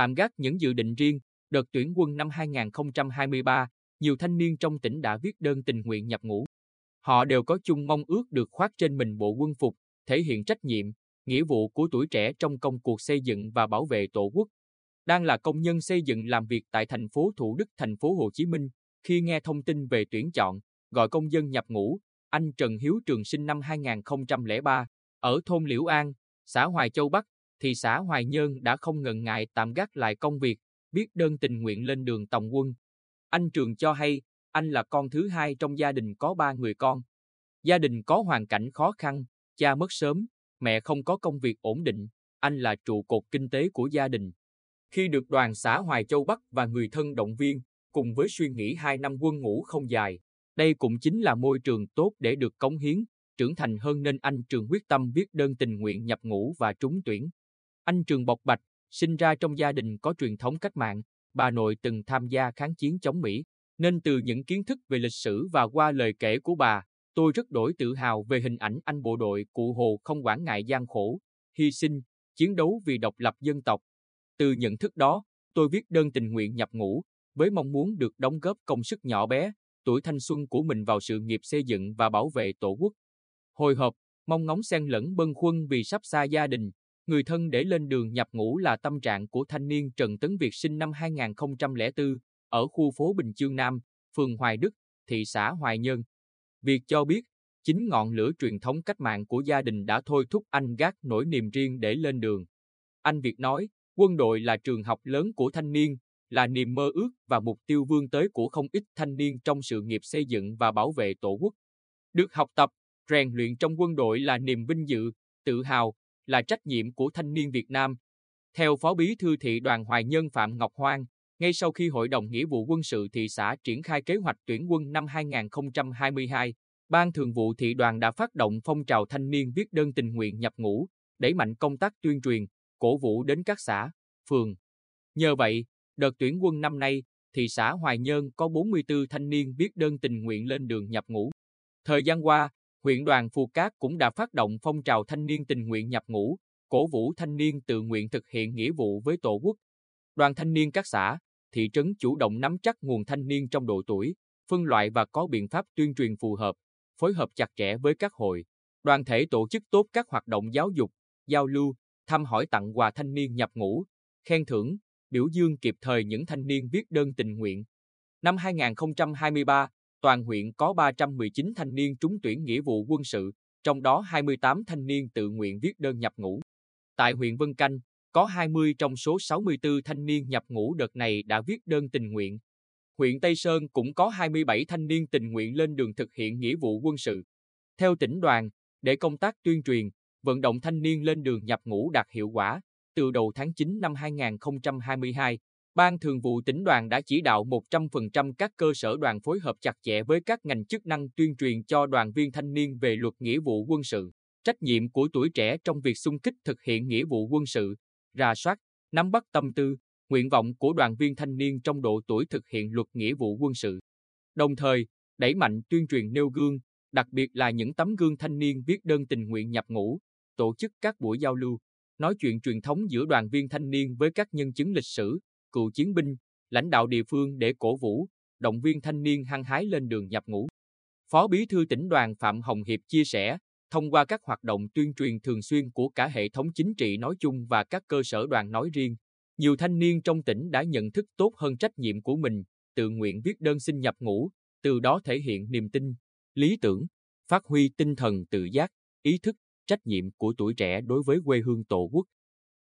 Tạm gác những dự định riêng, đợt tuyển quân năm 2023, nhiều thanh niên trong tỉnh đã viết đơn tình nguyện nhập ngũ. Họ đều có chung mong ước được khoác trên mình bộ quân phục, thể hiện trách nhiệm, nghĩa vụ của tuổi trẻ trong công cuộc xây dựng và bảo vệ Tổ quốc. Đang là công nhân xây dựng làm việc tại thành phố Thủ Đức, thành phố Hồ Chí Minh, khi nghe thông tin về tuyển chọn, gọi công dân nhập ngũ, anh Trần Hiếu Trường sinh năm 2003, ở thôn Liễu An, xã Hoài Châu Bắc, thị xã Hoài Nhơn đã không ngần ngại tạm gác lại công việc, viết đơn tình nguyện lên đường tòng quân. Anh Trường cho hay, anh là con thứ hai trong gia đình có ba người con. Gia đình có hoàn cảnh khó khăn, cha mất sớm, mẹ không có công việc ổn định, anh là trụ cột kinh tế của gia đình. Khi được đoàn xã Hoài Châu Bắc và người thân động viên, cùng với suy nghĩ hai năm quân ngũ không dài, đây cũng chính là môi trường tốt để được cống hiến, trưởng thành hơn nên anh Trường quyết tâm viết đơn tình nguyện nhập ngũ và trúng tuyển. Anh Trường bộc bạch, sinh ra trong gia đình có truyền thống cách mạng, bà nội từng tham gia kháng chiến chống Mỹ, nên từ những kiến thức về lịch sử và qua lời kể của bà, tôi rất đổi tự hào về hình ảnh anh bộ đội cụ Hồ không quản ngại gian khổ, hy sinh, chiến đấu vì độc lập dân tộc. Từ nhận thức đó, tôi viết đơn tình nguyện nhập ngũ, với mong muốn được đóng góp công sức nhỏ bé, tuổi thanh xuân của mình vào sự nghiệp xây dựng và bảo vệ Tổ quốc. Hồi hộp, mong ngóng xen lẫn bâng khuâng vì sắp xa gia đình, người thân để lên đường nhập ngũ là tâm trạng của thanh niên Trần Tấn Việt sinh năm 2004, ở khu phố Bình Chương Nam, phường Hoài Đức, thị xã Hoài Nhơn. Việt cho biết, chính ngọn lửa truyền thống cách mạng của gia đình đã thôi thúc anh gác nỗi niềm riêng để lên đường. Anh Việt nói, quân đội là trường học lớn của thanh niên, là niềm mơ ước và mục tiêu vươn tới của không ít thanh niên trong sự nghiệp xây dựng và bảo vệ Tổ quốc. Được học tập, rèn luyện trong quân đội là niềm vinh dự, tự hào, là trách nhiệm của thanh niên Việt Nam. Theo Phó Bí thư thị đoàn Hoài Nhân Phạm Ngọc Hoang, ngay sau khi Hội đồng Nghĩa vụ quân sự thị xã triển khai kế hoạch tuyển quân năm 2022, Ban Thường vụ thị đoàn đã phát động phong trào thanh niên viết đơn tình nguyện nhập ngũ, đẩy mạnh công tác tuyên truyền, cổ vũ đến các xã, phường. Nhờ vậy, đợt tuyển quân năm nay, thị xã Hoài Nhơn có 44 thanh niên viết đơn tình nguyện lên đường nhập ngũ. Thời gian qua, huyện đoàn Phù Cát cũng đã phát động phong trào thanh niên tình nguyện nhập ngũ, cổ vũ thanh niên tự nguyện thực hiện nghĩa vụ với Tổ quốc. Đoàn thanh niên các xã, thị trấn chủ động nắm chắc nguồn thanh niên trong độ tuổi, phân loại và có biện pháp tuyên truyền phù hợp, phối hợp chặt chẽ với các hội, đoàn thể tổ chức tốt các hoạt động giáo dục, giao lưu, thăm hỏi tặng quà thanh niên nhập ngũ, khen thưởng, biểu dương kịp thời những thanh niên viết đơn tình nguyện. Năm 2023, toàn huyện có 319 thanh niên trúng tuyển nghĩa vụ quân sự, trong đó 28 thanh niên tự nguyện viết đơn nhập ngũ. Tại huyện Vân Canh, có 20 trong số 64 thanh niên nhập ngũ đợt này đã viết đơn tình nguyện. Huyện Tây Sơn cũng có 27 thanh niên tình nguyện lên đường thực hiện nghĩa vụ quân sự. Theo tỉnh đoàn, để công tác tuyên truyền, vận động thanh niên lên đường nhập ngũ đạt hiệu quả, từ đầu tháng 9 năm 2022, Ban Thường vụ tỉnh đoàn đã chỉ đạo 100% các cơ sở đoàn phối hợp chặt chẽ với các ngành chức năng tuyên truyền cho đoàn viên thanh niên về luật nghĩa vụ quân sự, trách nhiệm của tuổi trẻ trong việc xung kích thực hiện nghĩa vụ quân sự, rà soát, nắm bắt tâm tư, nguyện vọng của đoàn viên thanh niên trong độ tuổi thực hiện luật nghĩa vụ quân sự. Đồng thời, đẩy mạnh tuyên truyền nêu gương, đặc biệt là những tấm gương thanh niên viết đơn tình nguyện nhập ngũ, tổ chức các buổi giao lưu, nói chuyện truyền thống giữa đoàn viên thanh niên với các nhân chứng lịch sử, cựu chiến binh, lãnh đạo địa phương để cổ vũ, động viên thanh niên hăng hái lên đường nhập ngũ. Phó Bí thư tỉnh đoàn Phạm Hồng Hiệp chia sẻ, thông qua các hoạt động tuyên truyền thường xuyên của cả hệ thống chính trị nói chung và các cơ sở đoàn nói riêng, nhiều thanh niên trong tỉnh đã nhận thức tốt hơn trách nhiệm của mình, tự nguyện viết đơn xin nhập ngũ, từ đó thể hiện niềm tin, lý tưởng, phát huy tinh thần tự giác, ý thức, trách nhiệm của tuổi trẻ đối với quê hương Tổ quốc.